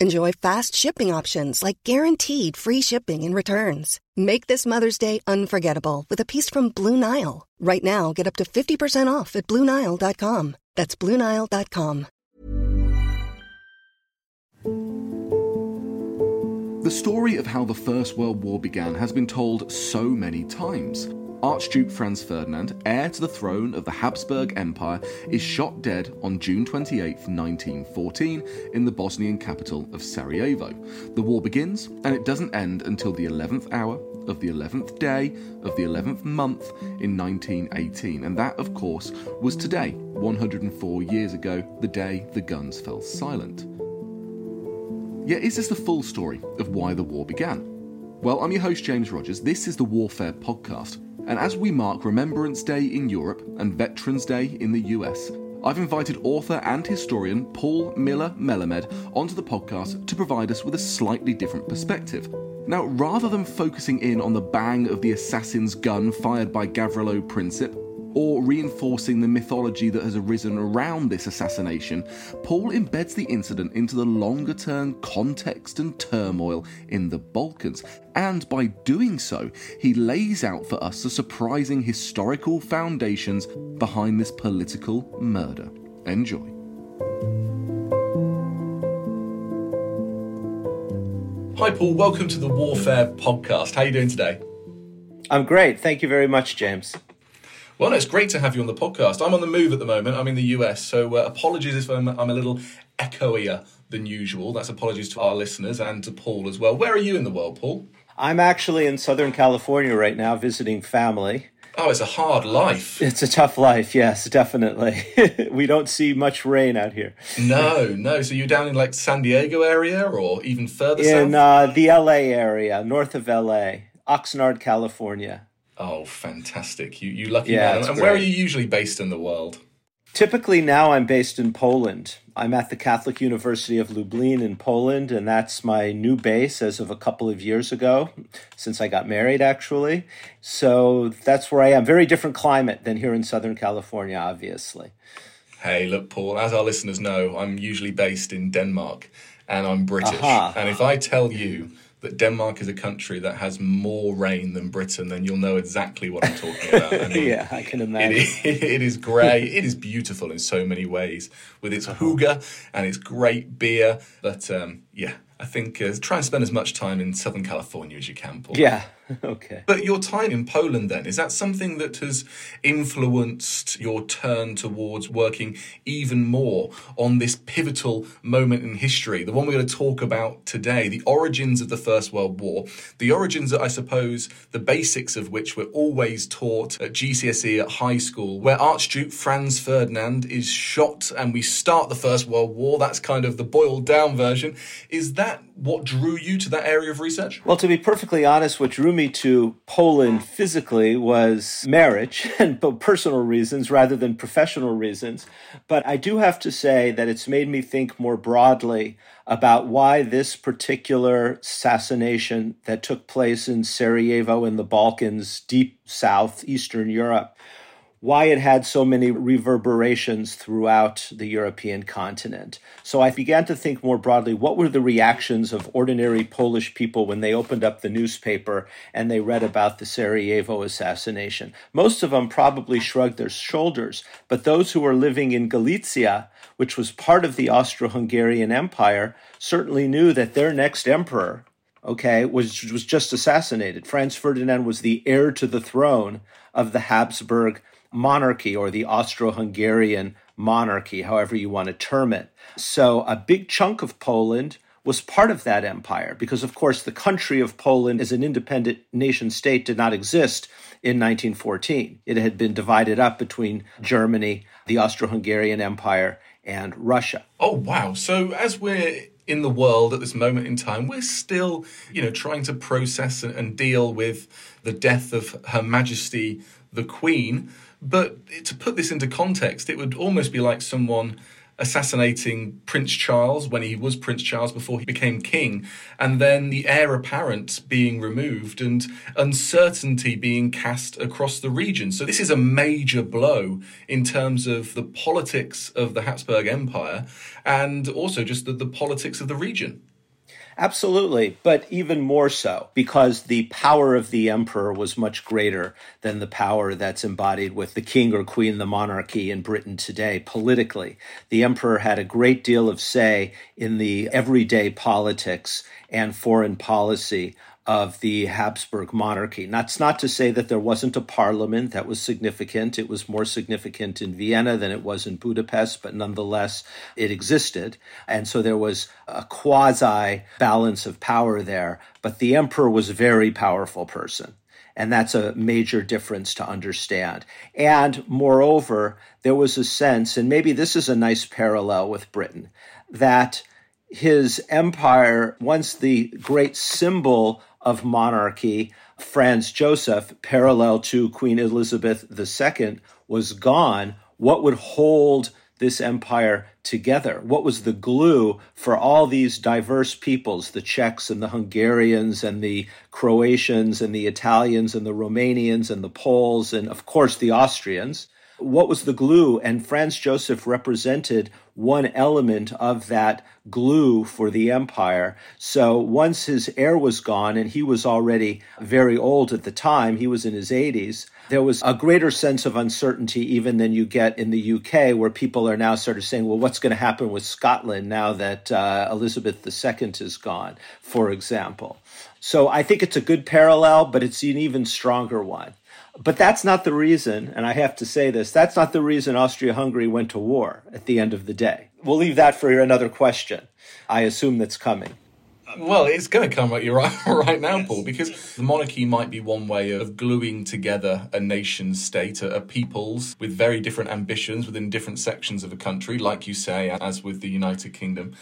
Enjoy fast shipping options like guaranteed free shipping and returns. Make this Mother's Day unforgettable with a piece from Blue Nile. Right now, get up to 50% off at BlueNile.com. That's BlueNile.com. The story of how the First World War began has been told so many times. Archduke Franz Ferdinand, heir to the throne of the Habsburg Empire, is shot dead on June 28, 1914, in the Bosnian capital of Sarajevo. The war begins, and it doesn't end until the 11th hour of the 11th day of the 11th month in 1918, and that, of course, was today, 104 years ago, the day the guns fell silent. Yet, is this the full story of why the war began? Well, I'm your host, James Rogers. This is the Warfare Podcast. And as we mark Remembrance Day in Europe and Veterans Day in the US, I've invited author and historian Paul Miller Melamed onto the podcast to provide us with a slightly different perspective. Now, rather than focusing in on the bang of the assassin's gun fired by Gavrilo Princip, or reinforcing the mythology that has arisen around this assassination, Paul embeds the incident into the longer term context and turmoil in the Balkans. And by doing so, he lays out for us the surprising historical foundations behind this political murder. Enjoy. Hi, Paul. Welcome to the Warfare Podcast. How are you doing today? I'm great. Thank you very much, James. Well, no, it's great to have you on the podcast. I'm on the move at the moment. I'm in the US, so uh, apologies if I'm, I'm a little echoier than usual. That's apologies to our listeners and to Paul as well. Where are you in the world, Paul? I'm actually in Southern California right now visiting family. Oh, it's a hard life. It's a tough life, yes, definitely. we don't see much rain out here. no, no. So you're down in like San Diego area or even further in, south? In uh, the LA area, north of LA, Oxnard, California. Oh, fantastic! You you lucky yeah, man. And great. where are you usually based in the world? Typically, now I'm based in Poland. I'm at the Catholic University of Lublin in Poland, and that's my new base as of a couple of years ago, since I got married, actually. So that's where I am. Very different climate than here in Southern California, obviously. Hey, look, Paul, as our listeners know, I'm usually based in Denmark and I'm British. Uh-huh. And if I tell you that Denmark is a country that has more rain than Britain, then you'll know exactly what I'm talking about. I mean, yeah, I can imagine. It, it is grey. it is beautiful in so many ways with its hygge and its great beer. But um, yeah, I think uh, try and spend as much time in Southern California as you can, Paul. Yeah, okay. But your time in Poland, then, is that something that has influenced your turn towards working even more on this pivotal moment in history, the one we're going to talk about today, the origins of the First World War, the origins that I suppose the basics of which were always taught at GCSE at high school, where Archduke Franz Ferdinand is shot and we start the First World War. That's kind of the boiled down version. Is that that what drew you to that area of research? Well, to be perfectly honest, what drew me to Poland physically was marriage and personal reasons rather than professional reasons. But I do have to say that it's made me think more broadly about why this particular assassination that took place in Sarajevo in the Balkans, deep south, Eastern Europe, why it had so many reverberations throughout the European continent. So I began to think more broadly what were the reactions of ordinary Polish people when they opened up the newspaper and they read about the Sarajevo assassination? Most of them probably shrugged their shoulders, but those who were living in Galicia, which was part of the Austro Hungarian Empire, certainly knew that their next emperor okay, was, was just assassinated. Franz Ferdinand was the heir to the throne of the Habsburg monarchy or the Austro Hungarian monarchy, however you want to term it. So a big chunk of Poland was part of that empire because, of course, the country of Poland as an independent nation state did not exist in 1914. It had been divided up between Germany, the Austro Hungarian Empire, and Russia. Oh, wow. So, as we're in the world at this moment in time, we're still, you know, trying to process and deal with the death of Her Majesty the Queen. But to put this into context, it would almost be like someone assassinating Prince Charles when he was Prince Charles before he became king, and then the heir apparent being removed and uncertainty being cast across the region. So, this is a major blow in terms of the politics of the Habsburg Empire and also just the, the politics of the region. Absolutely, but even more so because the power of the emperor was much greater than the power that's embodied with the king or queen, the monarchy in Britain today politically. The emperor had a great deal of say in the everyday politics and foreign policy of the Habsburg monarchy. That's not to say that there wasn't a parliament that was significant. It was more significant in Vienna than it was in Budapest, but nonetheless, it existed. And so there was a quasi balance of power there. But the emperor was a very powerful person. And that's a major difference to understand. And moreover, there was a sense, and maybe this is a nice parallel with Britain, that his empire, once the great symbol of monarchy, Franz Joseph, parallel to Queen Elizabeth II, was gone, what would hold this empire together? What was the glue for all these diverse peoples, the Czechs and the Hungarians and the Croatians and the Italians and the Romanians and the Poles and, of course, the Austrians? What was the glue? And Franz Joseph represented one element of that glue for the empire. So once his heir was gone, and he was already very old at the time, he was in his 80s, there was a greater sense of uncertainty even than you get in the UK, where people are now sort of saying, well, what's going to happen with Scotland now that uh, Elizabeth II is gone, for example. So I think it's a good parallel, but it's an even stronger one. But that's not the reason, and I have to say this, that's not the reason Austria Hungary went to war at the end of the day. We'll leave that for another question. I assume that's coming. Well, it's going to come at you right, right now, Paul, because the monarchy might be one way of gluing together a nation state, a, a peoples with very different ambitions within different sections of a country, like you say, as with the United Kingdom.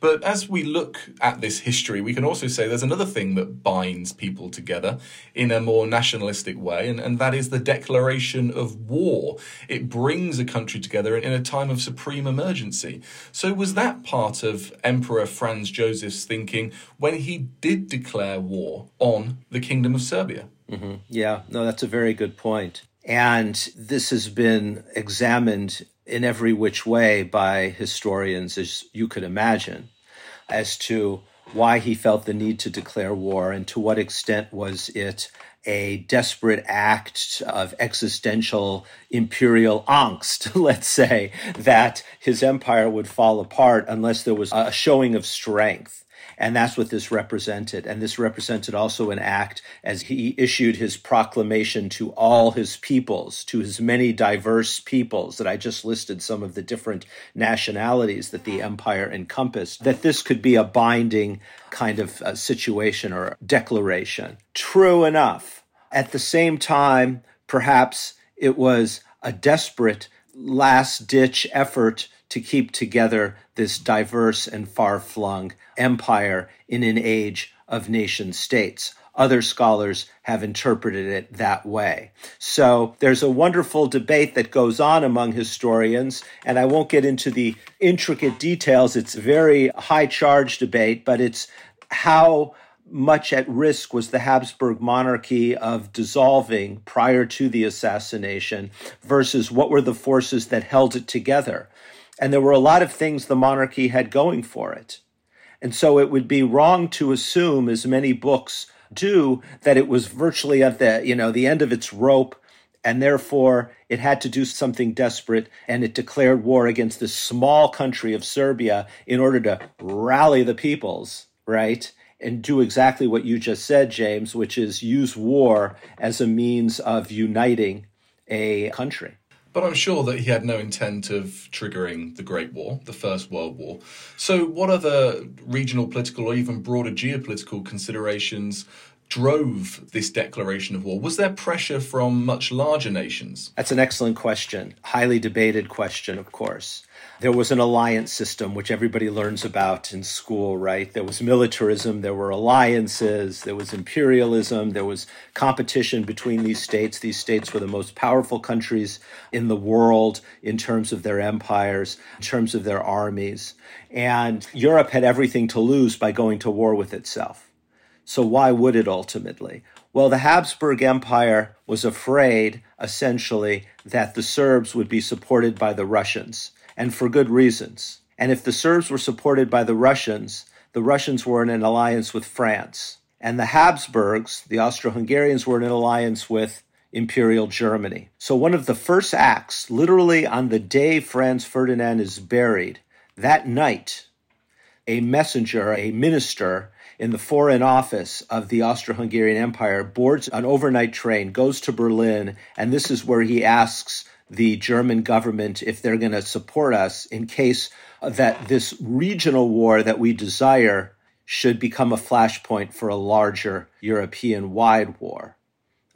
But as we look at this history, we can also say there's another thing that binds people together in a more nationalistic way, and, and that is the declaration of war. It brings a country together in a time of supreme emergency. So, was that part of Emperor Franz Joseph's thinking when he did declare war on the Kingdom of Serbia? Mm-hmm. Yeah, no, that's a very good point. And this has been examined in every which way by historians, as you could imagine, as to why he felt the need to declare war and to what extent was it a desperate act of existential imperial angst, let's say, that his empire would fall apart unless there was a showing of strength. And that's what this represented. And this represented also an act as he issued his proclamation to all his peoples, to his many diverse peoples that I just listed some of the different nationalities that the empire encompassed, that this could be a binding kind of uh, situation or declaration. True enough. At the same time, perhaps it was a desperate last ditch effort to keep together this diverse and far flung empire in an age of nation states. Other scholars have interpreted it that way. So there's a wonderful debate that goes on among historians, and I won't get into the intricate details. It's a very high charge debate, but it's how much at risk was the Habsburg monarchy of dissolving prior to the assassination versus what were the forces that held it together. And there were a lot of things the monarchy had going for it. And so it would be wrong to assume, as many books do, that it was virtually at the, you know, the end of its rope and therefore it had to do something desperate and it declared war against this small country of Serbia in order to rally the peoples, right? and do exactly what you just said, James, which is use war as a means of uniting a country. But I'm sure that he had no intent of triggering the Great War, the First World War. So, what other regional, political, or even broader geopolitical considerations drove this declaration of war? Was there pressure from much larger nations? That's an excellent question. Highly debated question, of course. There was an alliance system, which everybody learns about in school, right? There was militarism, there were alliances, there was imperialism, there was competition between these states. These states were the most powerful countries in the world in terms of their empires, in terms of their armies. And Europe had everything to lose by going to war with itself. So why would it ultimately? Well, the Habsburg Empire was afraid, essentially, that the Serbs would be supported by the Russians, and for good reasons. And if the Serbs were supported by the Russians, the Russians were in an alliance with France. And the Habsburgs, the Austro Hungarians, were in an alliance with Imperial Germany. So, one of the first acts, literally on the day Franz Ferdinand is buried, that night, a messenger, a minister, in the Foreign Office of the Austro Hungarian Empire boards an overnight train, goes to Berlin, and this is where he asks the German government if they're going to support us in case that this regional war that we desire should become a flashpoint for a larger European wide war.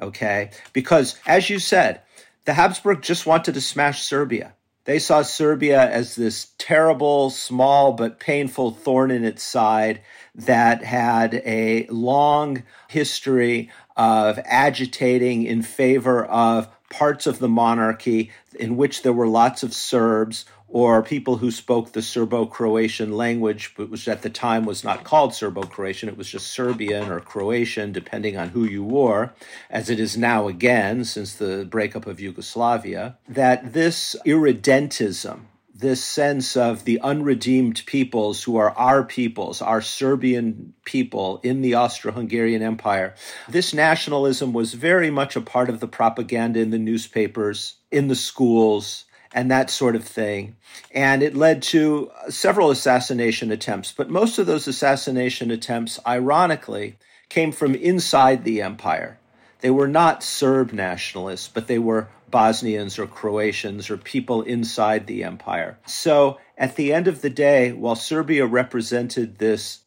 Okay? Because, as you said, the Habsburg just wanted to smash Serbia. They saw Serbia as this terrible, small, but painful thorn in its side that had a long history of agitating in favor of parts of the monarchy in which there were lots of Serbs or people who spoke the Serbo Croatian language, which at the time was not called Serbo Croatian, it was just Serbian or Croatian, depending on who you were, as it is now again since the breakup of Yugoslavia, that this irredentism, this sense of the unredeemed peoples who are our peoples, our Serbian people in the Austro Hungarian Empire. This nationalism was very much a part of the propaganda in the newspapers, in the schools, and that sort of thing. And it led to several assassination attempts. But most of those assassination attempts, ironically, came from inside the empire. They were not Serb nationalists, but they were Bosnians or Croatians or people inside the empire. So at the end of the day, while Serbia represented this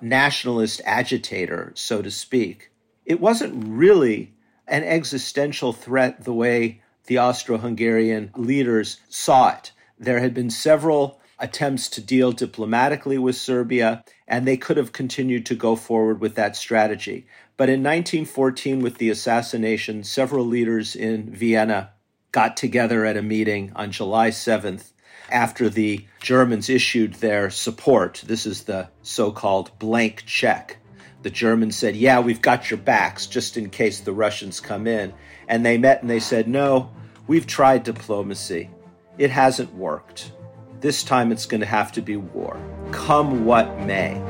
nationalist agitator, so to speak, it wasn't really an existential threat the way the Austro Hungarian leaders saw it. There had been several attempts to deal diplomatically with Serbia, and they could have continued to go forward with that strategy. But in 1914, with the assassination, several leaders in Vienna got together at a meeting on July 7th after the Germans issued their support. This is the so called blank check. The Germans said, Yeah, we've got your backs just in case the Russians come in. And they met and they said, No, we've tried diplomacy. It hasn't worked. This time it's going to have to be war, come what may.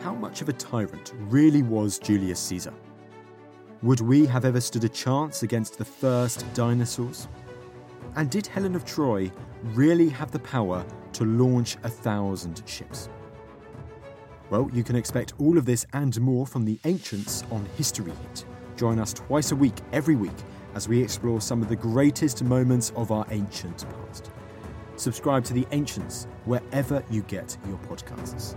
How much of a tyrant really was Julius Caesar? Would we have ever stood a chance against the first dinosaurs? And did Helen of Troy really have the power to launch a thousand ships? Well, you can expect all of this and more from the ancients on History Hit. Join us twice a week, every week, as we explore some of the greatest moments of our ancient past. Subscribe to The Ancients wherever you get your podcasts.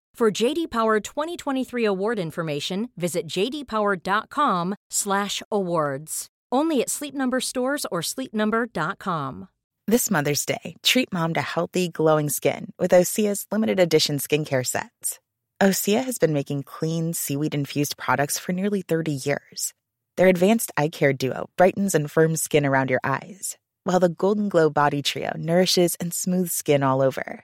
For JD Power 2023 award information, visit jdpower.com/awards. Only at Sleep Number stores or sleepnumber.com. This Mother's Day, treat mom to healthy, glowing skin with Osea's limited edition skincare sets. Osea has been making clean, seaweed infused products for nearly 30 years. Their advanced eye care duo brightens and firms skin around your eyes, while the Golden Glow Body Trio nourishes and smooths skin all over.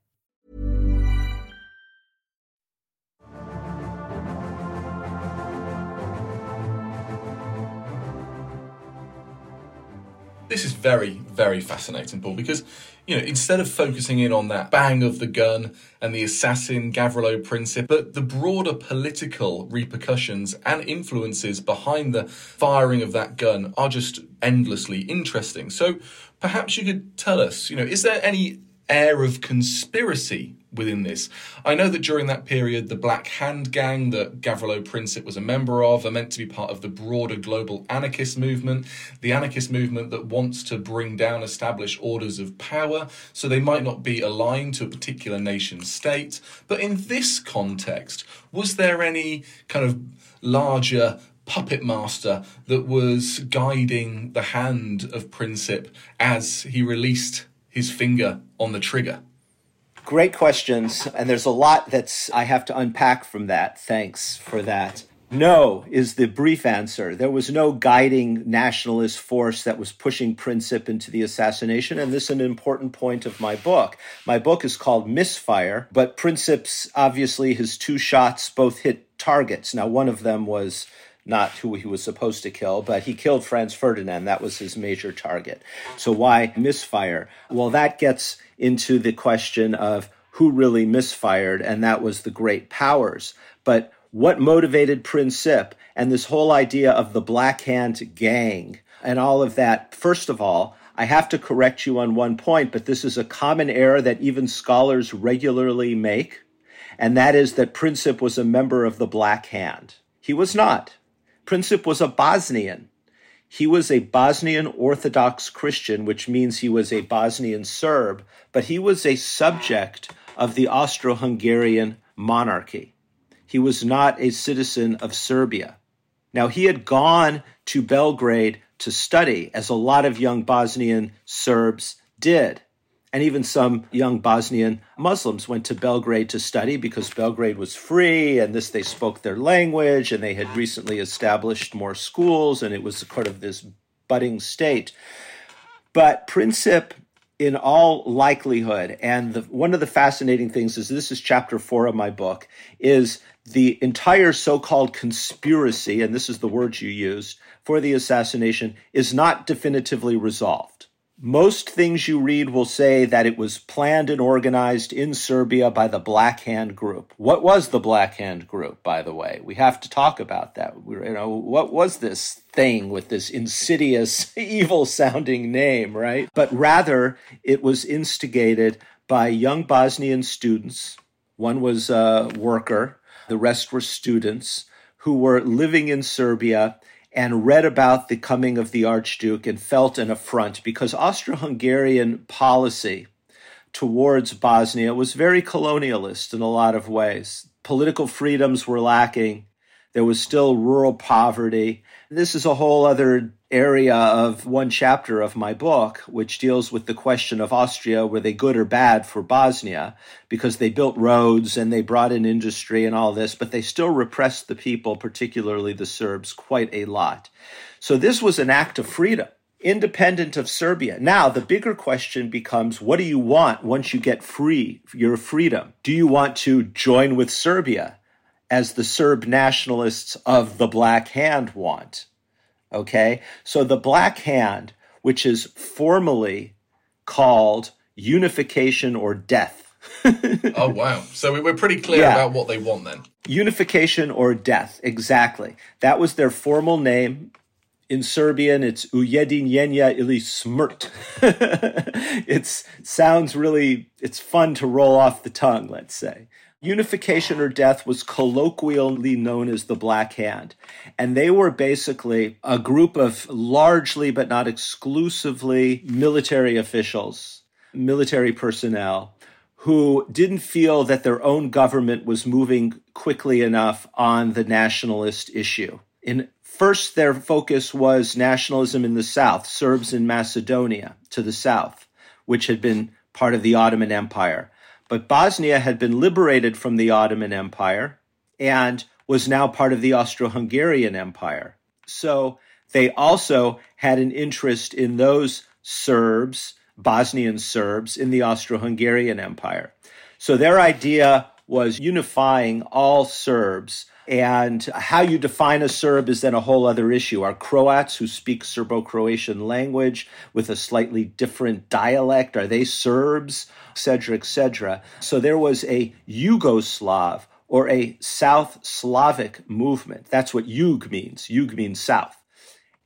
This is very, very fascinating, Paul, because you know, instead of focusing in on that bang of the gun and the assassin Gavrilo Princip, but the broader political repercussions and influences behind the firing of that gun are just endlessly interesting. So perhaps you could tell us, you know, is there any air of conspiracy within this. I know that during that period, the Black Hand Gang that Gavrilo Princip was a member of are meant to be part of the broader global anarchist movement, the anarchist movement that wants to bring down established orders of power, so they might not be aligned to a particular nation state. But in this context, was there any kind of larger puppet master that was guiding the hand of Princip as he released his finger on the trigger? Great questions. And there's a lot that's I have to unpack from that. Thanks for that. No is the brief answer. There was no guiding nationalist force that was pushing Princip into the assassination. And this is an important point of my book. My book is called Misfire, but Princip's obviously his two shots both hit targets. Now, one of them was not who he was supposed to kill, but he killed Franz Ferdinand. That was his major target. So why misfire? Well, that gets into the question of who really misfired, and that was the great powers. But what motivated Princip and this whole idea of the Black Hand gang and all of that? First of all, I have to correct you on one point, but this is a common error that even scholars regularly make, and that is that Princip was a member of the Black Hand. He was not. Princip was a Bosnian. He was a Bosnian Orthodox Christian, which means he was a Bosnian Serb, but he was a subject of the Austro Hungarian monarchy. He was not a citizen of Serbia. Now, he had gone to Belgrade to study, as a lot of young Bosnian Serbs did. And even some young Bosnian Muslims went to Belgrade to study because Belgrade was free and this they spoke their language and they had recently established more schools and it was sort of this budding state. But Princip, in all likelihood, and the, one of the fascinating things is this is chapter four of my book, is the entire so called conspiracy, and this is the word you used, for the assassination is not definitively resolved. Most things you read will say that it was planned and organized in Serbia by the Black Hand Group. What was the Black Hand Group, by the way? We have to talk about that. You know, what was this thing with this insidious, evil sounding name, right? But rather, it was instigated by young Bosnian students. One was a worker, the rest were students who were living in Serbia and read about the coming of the Archduke and felt an affront because Austro Hungarian policy towards Bosnia was very colonialist in a lot of ways. Political freedoms were lacking. There was still rural poverty. This is a whole other area of one chapter of my book, which deals with the question of Austria were they good or bad for Bosnia? Because they built roads and they brought in industry and all this, but they still repressed the people, particularly the Serbs, quite a lot. So this was an act of freedom, independent of Serbia. Now, the bigger question becomes what do you want once you get free, your freedom? Do you want to join with Serbia? As the Serb nationalists of the Black Hand want. Okay. So the Black Hand, which is formally called unification or death. oh, wow. So we're pretty clear yeah. about what they want then. Unification or death. Exactly. That was their formal name In Serbian, it's Ujedinjenja ili smrt. it sounds really, it's fun to roll off the tongue, let's say. Unification or Death was colloquially known as the Black Hand. And they were basically a group of largely, but not exclusively, military officials, military personnel, who didn't feel that their own government was moving quickly enough on the nationalist issue. In first, their focus was nationalism in the south, Serbs in Macedonia to the south, which had been part of the Ottoman Empire. But Bosnia had been liberated from the Ottoman Empire and was now part of the Austro Hungarian Empire. So they also had an interest in those Serbs, Bosnian Serbs, in the Austro Hungarian Empire. So their idea was unifying all Serbs. And how you define a Serb is then a whole other issue. Are Croats who speak Serbo Croatian language with a slightly different dialect, are they Serbs? etc., etc. So there was a Yugoslav or a South Slavic movement. That's what Yug means. Yug means South.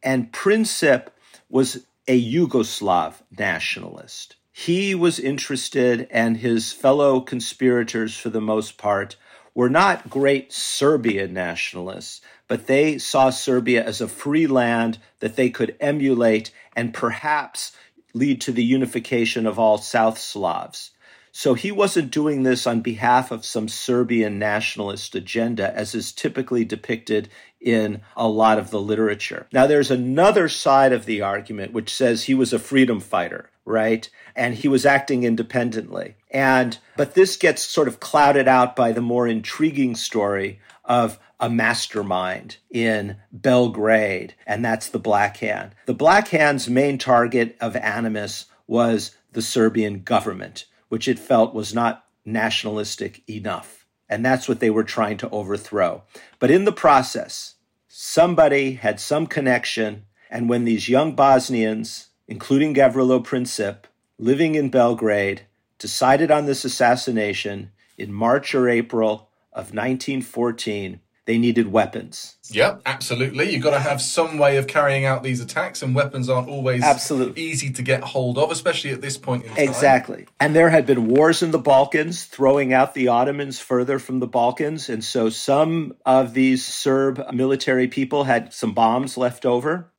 And Princip was a Yugoslav nationalist. He was interested, and his fellow conspirators, for the most part, were not great Serbian nationalists, but they saw Serbia as a free land that they could emulate and perhaps lead to the unification of all South Slavs. So he wasn't doing this on behalf of some Serbian nationalist agenda, as is typically depicted in a lot of the literature. Now, there's another side of the argument which says he was a freedom fighter, right? And he was acting independently. And, but this gets sort of clouded out by the more intriguing story of a mastermind in Belgrade, and that's the Black Hand. The Black Hand's main target of animus was the Serbian government, which it felt was not nationalistic enough. And that's what they were trying to overthrow. But in the process, somebody had some connection, and when these young Bosnians, including Gavrilo Princip, living in Belgrade, decided on this assassination in March or April of 1914, they needed weapons. Yep, absolutely. You've got to have some way of carrying out these attacks, and weapons aren't always absolutely easy to get hold of, especially at this point in time. Exactly. And there had been wars in the Balkans, throwing out the Ottomans further from the Balkans. And so some of these Serb military people had some bombs left over.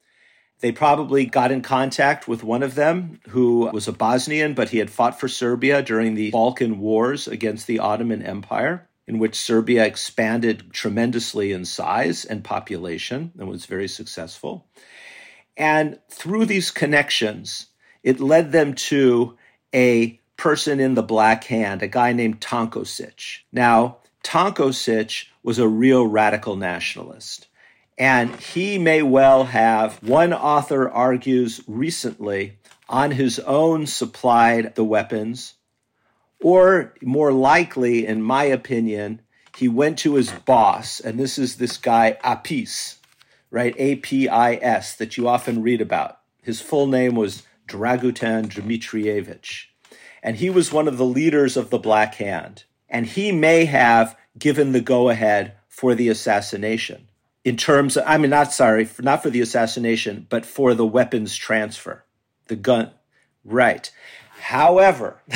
They probably got in contact with one of them who was a Bosnian, but he had fought for Serbia during the Balkan Wars against the Ottoman Empire in which Serbia expanded tremendously in size and population and was very successful. And through these connections, it led them to a person in the Black Hand, a guy named Tankosić. Now, Tankosić was a real radical nationalist. And he may well have, one author argues recently, on his own supplied the weapons or more likely, in my opinion, he went to his boss, and this is this guy Apis, right? A P I S, that you often read about. His full name was Dragutin Dimitrijević. And he was one of the leaders of the Black Hand. And he may have given the go ahead for the assassination in terms of, I mean, not sorry, for, not for the assassination, but for the weapons transfer, the gun. Right. However,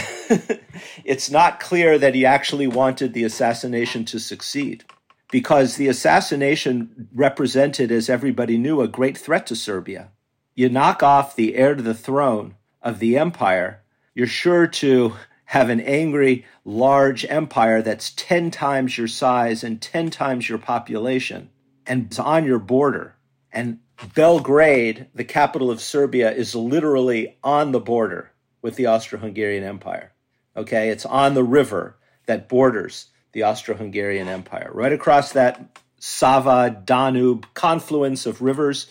it's not clear that he actually wanted the assassination to succeed because the assassination represented, as everybody knew, a great threat to Serbia. You knock off the heir to the throne of the empire, you're sure to have an angry, large empire that's 10 times your size and 10 times your population and it's on your border. And Belgrade, the capital of Serbia, is literally on the border with the Austro Hungarian Empire. Okay, it's on the river that borders the Austro Hungarian Empire. Right across that Sava Danube confluence of rivers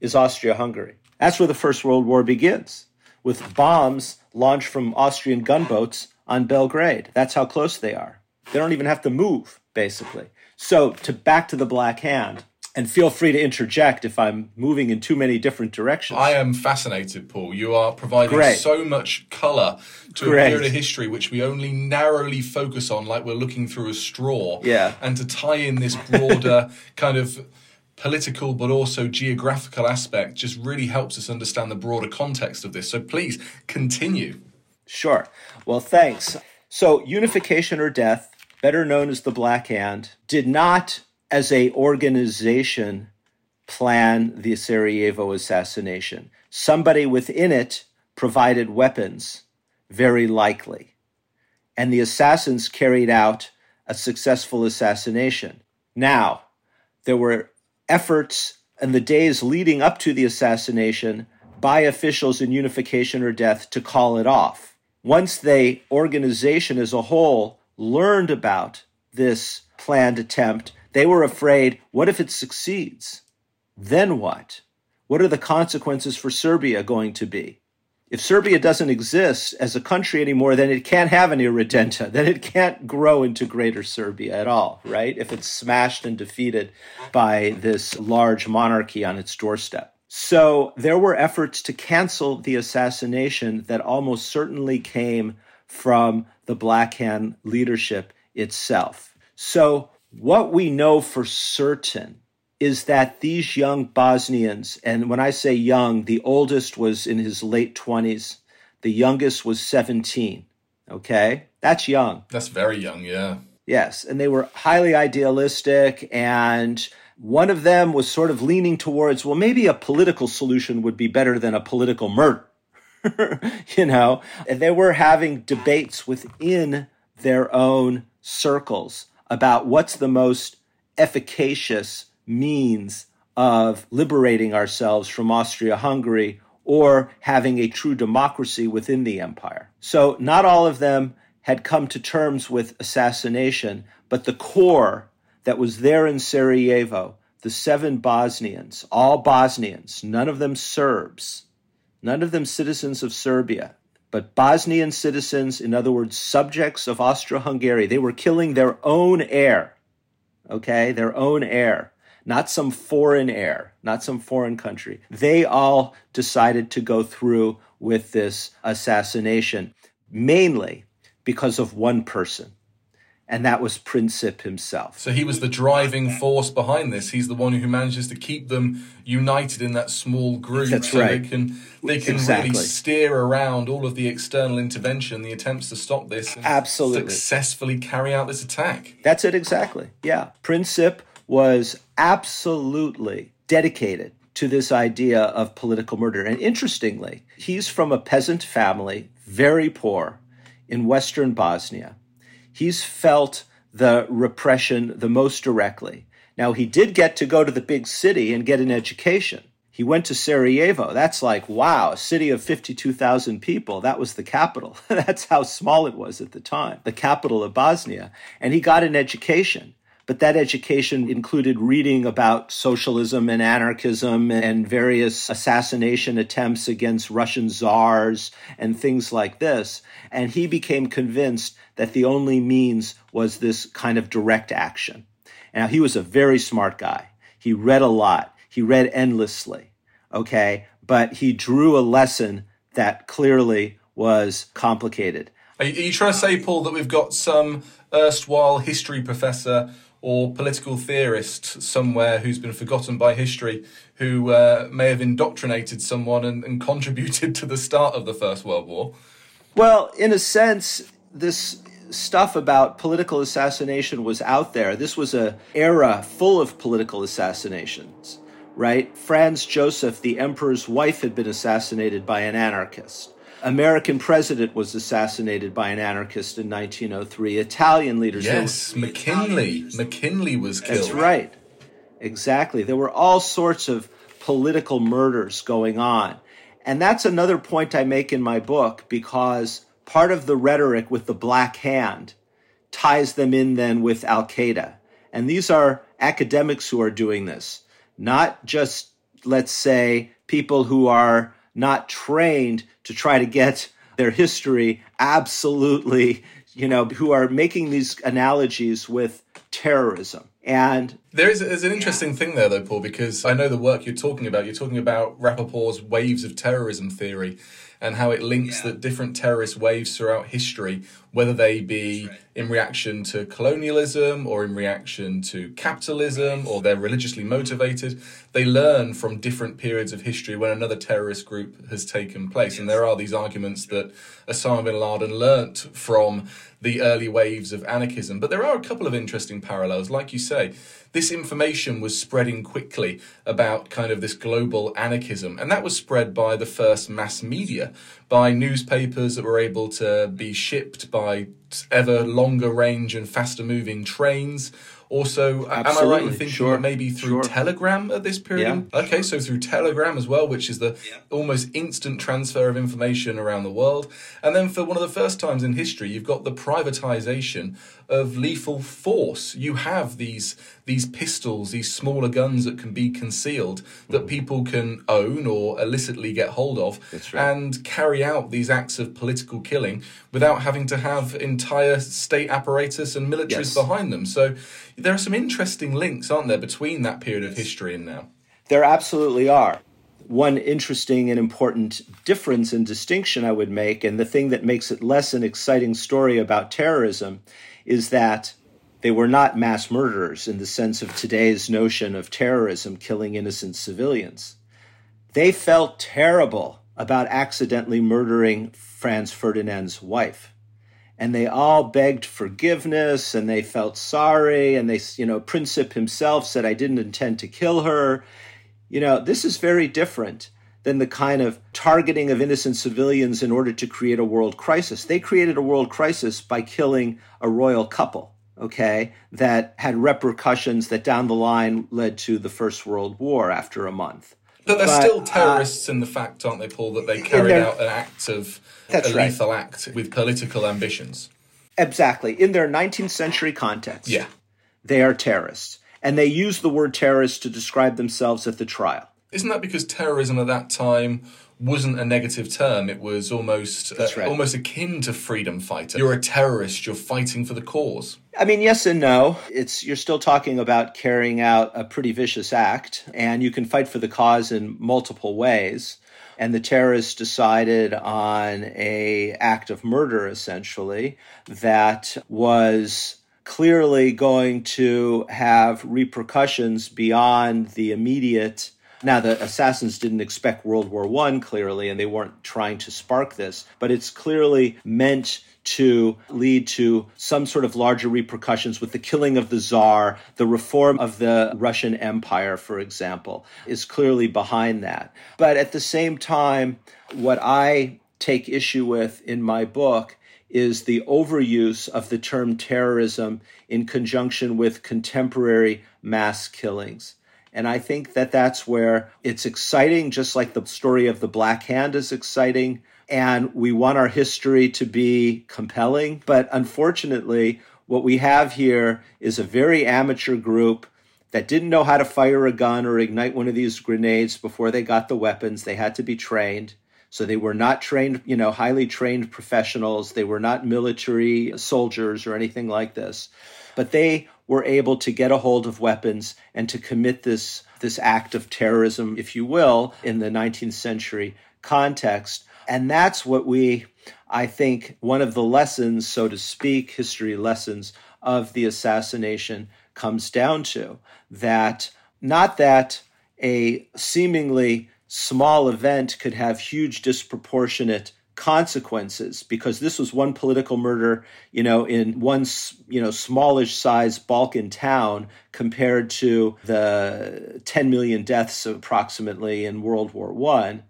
is Austria Hungary. That's where the First World War begins, with bombs launched from Austrian gunboats on Belgrade. That's how close they are. They don't even have to move, basically. So, to back to the Black Hand, and feel free to interject if I'm moving in too many different directions. I am fascinated, Paul. You are providing Great. so much colour to Great. a period of history which we only narrowly focus on, like we're looking through a straw. Yeah. And to tie in this broader kind of political but also geographical aspect just really helps us understand the broader context of this. So please continue. Sure. Well, thanks. So, Unification or Death, better known as the Black Hand, did not, as a organization, plan the Sarajevo assassination. Somebody within it provided weapons, very likely. And the assassins carried out a successful assassination. Now, there were efforts in the days leading up to the assassination by officials in unification or death to call it off. Once the organization as a whole learned about this planned attempt, they were afraid what if it succeeds? Then what? What are the consequences for Serbia going to be? If Serbia doesn't exist as a country anymore, then it can't have any Irredenta. Then it can't grow into Greater Serbia at all, right? If it's smashed and defeated by this large monarchy on its doorstep. So there were efforts to cancel the assassination that almost certainly came from the Black Hand leadership itself. So what we know for certain is that these young Bosnians, and when I say young, the oldest was in his late 20s, the youngest was 17. Okay? That's young. That's very young, yeah. Yes. And they were highly idealistic. And one of them was sort of leaning towards, well, maybe a political solution would be better than a political murder. you know, and they were having debates within their own circles about what's the most efficacious means of liberating ourselves from Austria Hungary or having a true democracy within the empire. So, not all of them had come to terms with assassination, but the core that was there in Sarajevo, the seven Bosnians, all Bosnians, none of them Serbs, none of them citizens of Serbia, but Bosnian citizens, in other words, subjects of Austro Hungary. They were killing their own heir, okay, their own heir not some foreign heir, not some foreign country. They all decided to go through with this assassination, mainly because of one person. And that was Princip himself. So he was the driving force behind this. He's the one who manages to keep them united in that small group. That's so right. They can they can Exactly. really steer around all of the external intervention, the attempts to stop this, and Absolutely. successfully carry out this attack. That's it exactly. Yeah. Princip was absolutely dedicated to this idea of political murder. And interestingly, he's from a peasant family, very poor, in western Bosnia. He's felt the repression the most directly. Now, he did get to go to the big city and get an education. He went to Sarajevo. That's like, wow, a city of 52,000 people. That was the capital. That's how small it was at the time, the capital of Bosnia. And he got an education. But that education included reading about socialism and anarchism and various assassination attempts against Russian czars and things like this. And he became convinced that the only means was this kind of direct action. Now, he was a very smart guy. He read a lot, he read endlessly, okay? But he drew a lesson that clearly was complicated. Are you, trying to say, Paul, that we've got some erstwhile history professor or political theorist somewhere who's been forgotten by history who uh, may have indoctrinated someone and, and contributed to the start of the First World War? Well, in a sense, this stuff about political assassination was out there. This was a era full of political assassinations, right? Franz Joseph, the emperor's wife, had been assassinated by an anarchist. American president was assassinated by an anarchist in 1903. Italian leaders. Yes, McKinley. McKinley was killed. That's right. Exactly. There were all sorts of political murders going on. And that's another point I make in my book because part of the rhetoric with the black hand ties them in then with Al Qaeda. And these are academics who are doing this, not just, let's say, people who are not trained to try to get their history absolutely, you know, who are making these analogies with terrorism. And there is an interesting thing there, though, Paul, because I know the work you're talking about. You're talking about Rapoport's waves of terrorism theory and how it links yeah. the different terrorist waves throughout history, whether they be right. in reaction to colonialism or in reaction to capitalism or they're religiously motivated. They learn from different periods of history when another terrorist group has taken place. Yes. And there are these arguments that Osama bin Laden learnt from the early waves of anarchism. But there are a couple of interesting parallels. Like you say, this information was spreading quickly about kind of this global anarchism, and that was spread by the first mass media, by newspapers that were able to be shipped by ever longer range and faster moving trains also, Absolutely. am I right in thinking sure. maybe through sure. Telegram at this period? Yeah. Okay, so through Telegram as well, which is the yeah. almost instant transfer of information around the world. And then for one of the first times in history, you've got the privatization of lethal force. You have these these pistols, these smaller guns that can be concealed that mm-hmm. people can own or illicitly get hold of right. and carry out these acts of political killing without having to have entire state apparatus and militaries yes. behind them. So there are some interesting links, aren't there, between that period of history and now? There absolutely are. One interesting and important difference and distinction I would make, and the thing that makes it less an exciting story about terrorism, is that they were not mass murderers in the sense of today's notion of terrorism killing innocent civilians. They felt terrible about accidentally murdering Franz Ferdinand's wife. And they all begged forgiveness and they felt sorry. And they, you know, Princip himself said, I didn't intend to kill her. You know, this is very different than the kind of targeting of innocent civilians in order to create a world crisis. They created a world crisis by killing a royal couple okay, that had repercussions that down the line led to the First World War after a month. But they're but, still uh, terrorists uh, in the fact, aren't they, Paul, that they carried out an act of a lethal right. act with political ambitions. Exactly. In their 19th century context, yeah. they are terrorists. And they use the word terrorist to describe themselves at the trial. Isn't that because terrorism at that time wasn't a negative term. It was almost uh, right. almost akin to freedom fighter. You're a terrorist. You're fighting for the cause. I mean, yes and no. It's you're still talking about carrying out a pretty vicious act, and you can fight for the cause in multiple ways. And the terrorists decided on a act of murder, essentially, that was clearly going to have repercussions beyond the immediate now, the assassins didn't expect World War I, clearly, and they weren't trying to spark this, but it's clearly meant to lead to some sort of larger repercussions with the killing of the czar, the reform of the Russian Empire, for example, is clearly behind that. But at the same time, what I take issue with in my book is the overuse of the term terrorism in conjunction with contemporary mass killings. And I think that that's where it's exciting, just like the story of the Black Hand is exciting. And we want our history to be compelling. But unfortunately, what we have here is a very amateur group that didn't know how to fire a gun or ignite one of these grenades before they got the weapons. They had to be trained. So they were not trained, you know, highly trained professionals. They were not military soldiers or anything like this. But they were able to get a hold of weapons and to commit this, this act of terrorism, if you will, in the 19th century context. And that's what we, I think, one of the lessons, so to speak, history lessons of the assassination comes down to that not that a seemingly small event could have huge disproportionate consequences because this was one political murder, you know, in one, you know, smallish size Balkan town compared to the 10 million deaths approximately in World War One.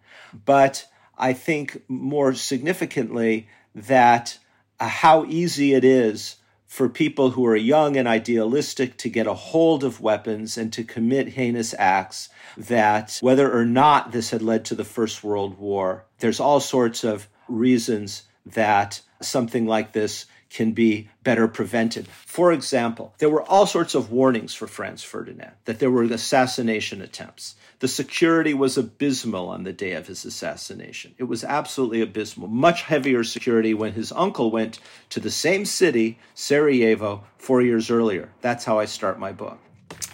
But I think more significantly that uh, how easy it is for people who are young and idealistic to get a hold of weapons and to commit heinous acts that whether or not this had led to the First World War, there's all sorts of reasons that something like this can be better prevented. For example, there were all sorts of warnings for Franz Ferdinand that there were assassination attempts. The security was abysmal on the day of his assassination. It was absolutely abysmal. Much heavier security when his uncle went to the same city, Sarajevo, four years earlier. That's how I start my book.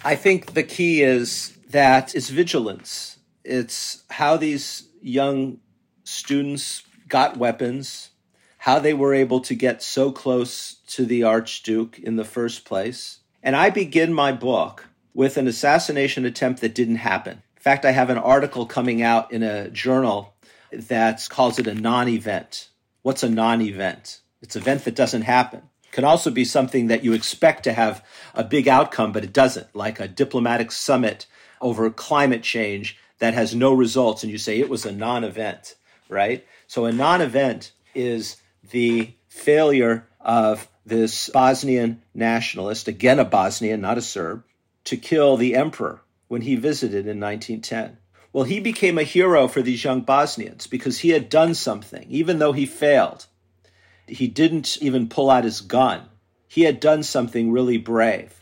I think the key is that it's vigilance. It's how these young students got weapons, how they were able to get so close to the Archduke in the first place. And I begin my book with an assassination attempt that didn't happen. In fact, I have an article coming out in a journal that calls it a non event. What's a non event? It's an event that doesn't happen. It can also be something that you expect to have a big outcome, but it doesn't, like a diplomatic summit over climate change that has no results, and you say it was a non event, right? So a non event is the failure of this Bosnian nationalist, again a Bosnian, not a Serb, to kill the emperor when he visited in 1910. Well, he became a hero for these young Bosnians because he had done something, even though he failed. He didn't even pull out his gun. He had done something really brave.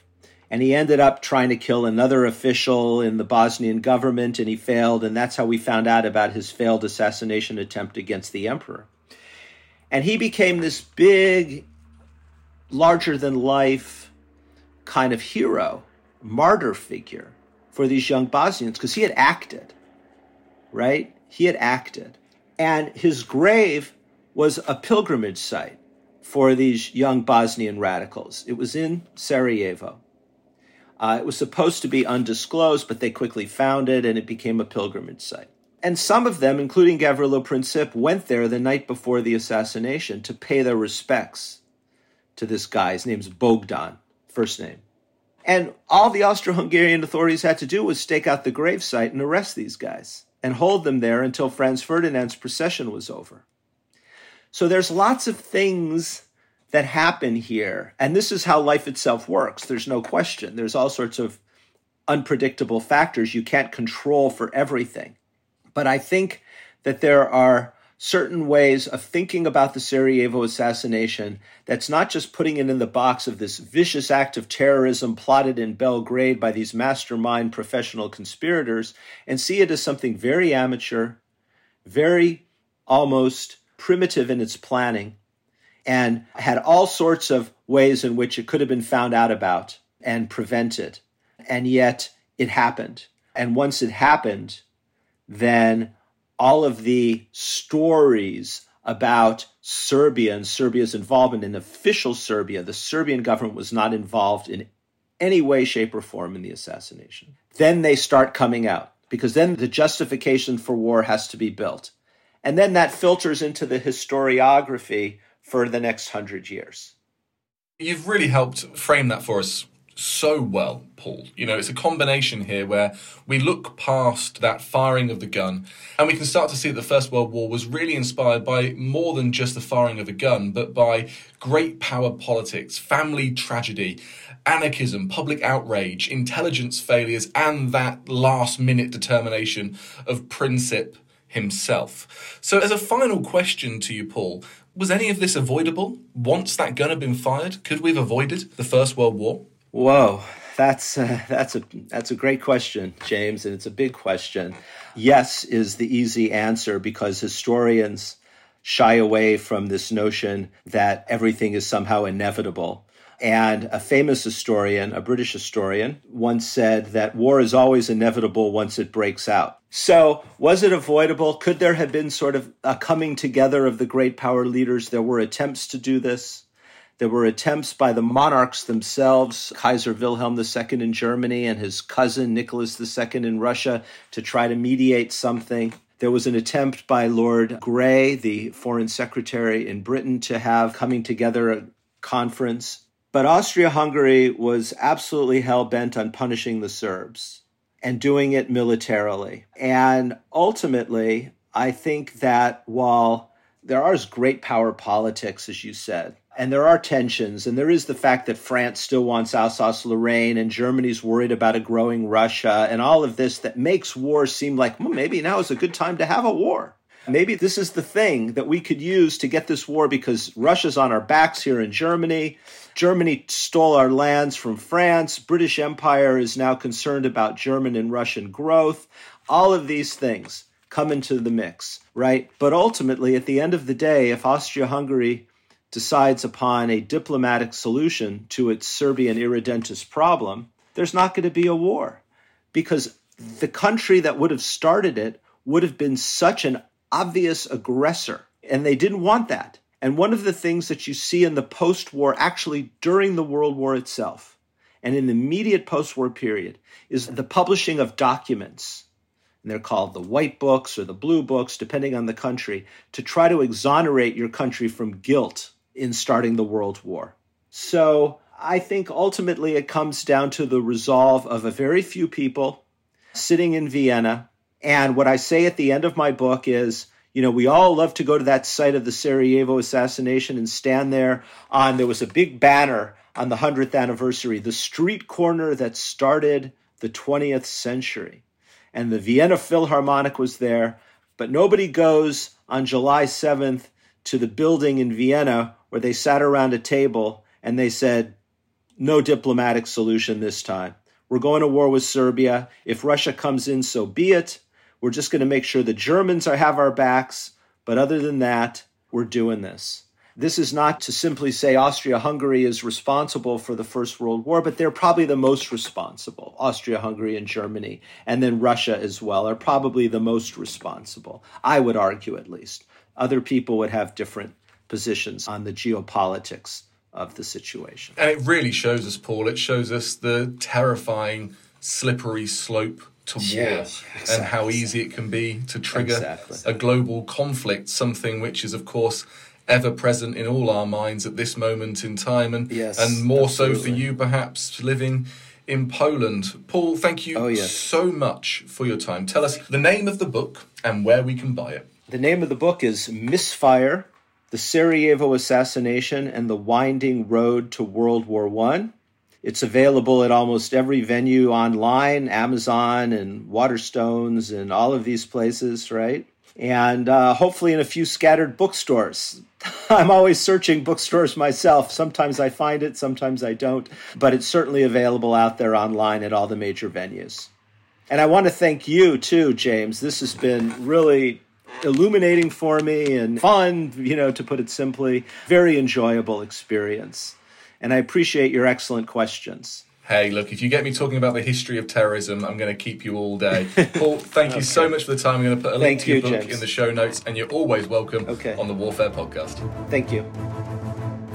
And he ended up trying to kill another official in the Bosnian government, and he failed. And that's how we found out about his failed assassination attempt against the emperor. And he became this big, larger than life kind of hero, martyr figure for these young Bosnians because he had acted, right? He had acted. And his grave was a pilgrimage site for these young Bosnian radicals. It was in Sarajevo. Uh, it was supposed to be undisclosed, but they quickly found it and it became a pilgrimage site. And some of them, including Gavrilo Princip, went there the night before the assassination to pay their respects to this guy. His name's Bogdan, first name. And all the Austro Hungarian authorities had to do was stake out the gravesite and arrest these guys and hold them there until Franz Ferdinand's procession was over. So there's lots of things that happen here. And this is how life itself works. There's no question. There's all sorts of unpredictable factors you can't control for everything. But I think that there are certain ways of thinking about the Sarajevo assassination that's not just putting it in the box of this vicious act of terrorism plotted in Belgrade by these mastermind professional conspirators and see it as something very amateur, very almost primitive in its planning, and had all sorts of ways in which it could have been found out about and prevented. And yet it happened. And once it happened, then all of the stories about Serbia and Serbia's involvement in official Serbia, the Serbian government was not involved in any way, shape, or form in the assassination. Then they start coming out because then the justification for war has to be built. And then that filters into the historiography for the next hundred years. You've really helped frame that for us so well, Paul. You know, it's a combination here where we look past that firing of the gun and we can start to see that the First World War was really inspired by more than just the firing of a gun, but by great power politics, family tragedy, anarchism, public outrage, intelligence failures, and that last minute determination of Princip himself. So, as a final question to you, Paul, was any of this avoidable once that gun had been fired? Could we have avoided the First World War? Whoa, that's uh, that's a that's a great question, James, and it's a big question. Yes is the easy answer because historians shy away from this notion that everything is somehow inevitable. And a famous historian, a British historian, once said that war is always inevitable once it breaks out. So, was it avoidable? Could there have been sort of a coming together of the great power leaders? There were attempts to do this. There were attempts by the monarchs themselves, Kaiser Wilhelm II in Germany and his cousin Nicholas II in Russia, to try to mediate something. There was an attempt by Lord Grey, the foreign secretary in Britain, to have coming together a conference. But Austria Hungary was absolutely hell bent on punishing the Serbs and doing it militarily. And ultimately, I think that while there are great power politics, as you said, and there are tensions, and there is the fact that France still wants Alsace Lorraine, and Germany's worried about a growing Russia, and all of this that makes war seem like well, maybe now is a good time to have a war. Maybe this is the thing that we could use to get this war because Russia's on our backs here in Germany. Germany stole our lands from France. British Empire is now concerned about German and Russian growth. All of these things come into the mix, right? But ultimately, at the end of the day, if Austria Hungary decides upon a diplomatic solution to its Serbian irredentist problem, there's not going to be a war because the country that would have started it would have been such an obvious aggressor. And they didn't want that. And one of the things that you see in the post war, actually during the World War itself, and in the immediate post war period, is the publishing of documents. And they're called the white books or the blue books, depending on the country, to try to exonerate your country from guilt in starting the World War. So I think ultimately it comes down to the resolve of a very few people sitting in Vienna. And what I say at the end of my book is, you know, we all love to go to that site of the Sarajevo assassination and stand there on, there was a big banner on the 100th anniversary, the street corner that started the 20th century. And the Vienna Philharmonic was there, but nobody goes on July 7th to the building in Vienna where they sat around a table and they said, no diplomatic solution this time. We're going to war with Serbia. If Russia comes in, so be it. We're just going to make sure the Germans are, have our backs. But other than that, we're doing this. This is not to simply say Austria Hungary is responsible for the First World War, but they're probably the most responsible. Austria Hungary and Germany, and then Russia as well, are probably the most responsible. I would argue, at least. Other people would have different positions on the geopolitics of the situation. And it really shows us, Paul, it shows us the terrifying, slippery slope to war exactly. and how easy it can be to trigger exactly. a global conflict, something which is, of course, ever present in all our minds at this moment in time, and, yes, and more absolutely. so for you, perhaps, living in Poland. Paul, thank you oh, yes. so much for your time. Tell us the name of the book and where we can buy it. The name of the book is Misfire the Sarajevo Assassination and the Winding Road to World War I. It's available at almost every venue online, Amazon and Waterstones and all of these places, right? And uh, hopefully in a few scattered bookstores. I'm always searching bookstores myself. Sometimes I find it, sometimes I don't, but it's certainly available out there online at all the major venues. And I want to thank you too, James. This has been really illuminating for me and fun, you know, to put it simply. Very enjoyable experience. And I appreciate your excellent questions. Hey, look, if you get me talking about the history of terrorism, I'm going to keep you all day. Paul, thank okay. you so much for the time. I'm going to put a link thank to your you, book James. in the show notes, and you're always welcome okay. on the Warfare Podcast. Thank you.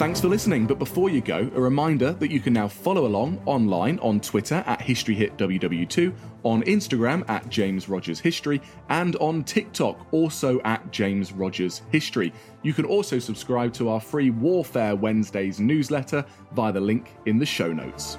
Thanks for listening, but before you go, a reminder that you can now follow along online on Twitter at HistoryHitWW2, on Instagram at James Rogers History, and on TikTok also at James Rogers History. You can also subscribe to our free Warfare Wednesdays newsletter via the link in the show notes.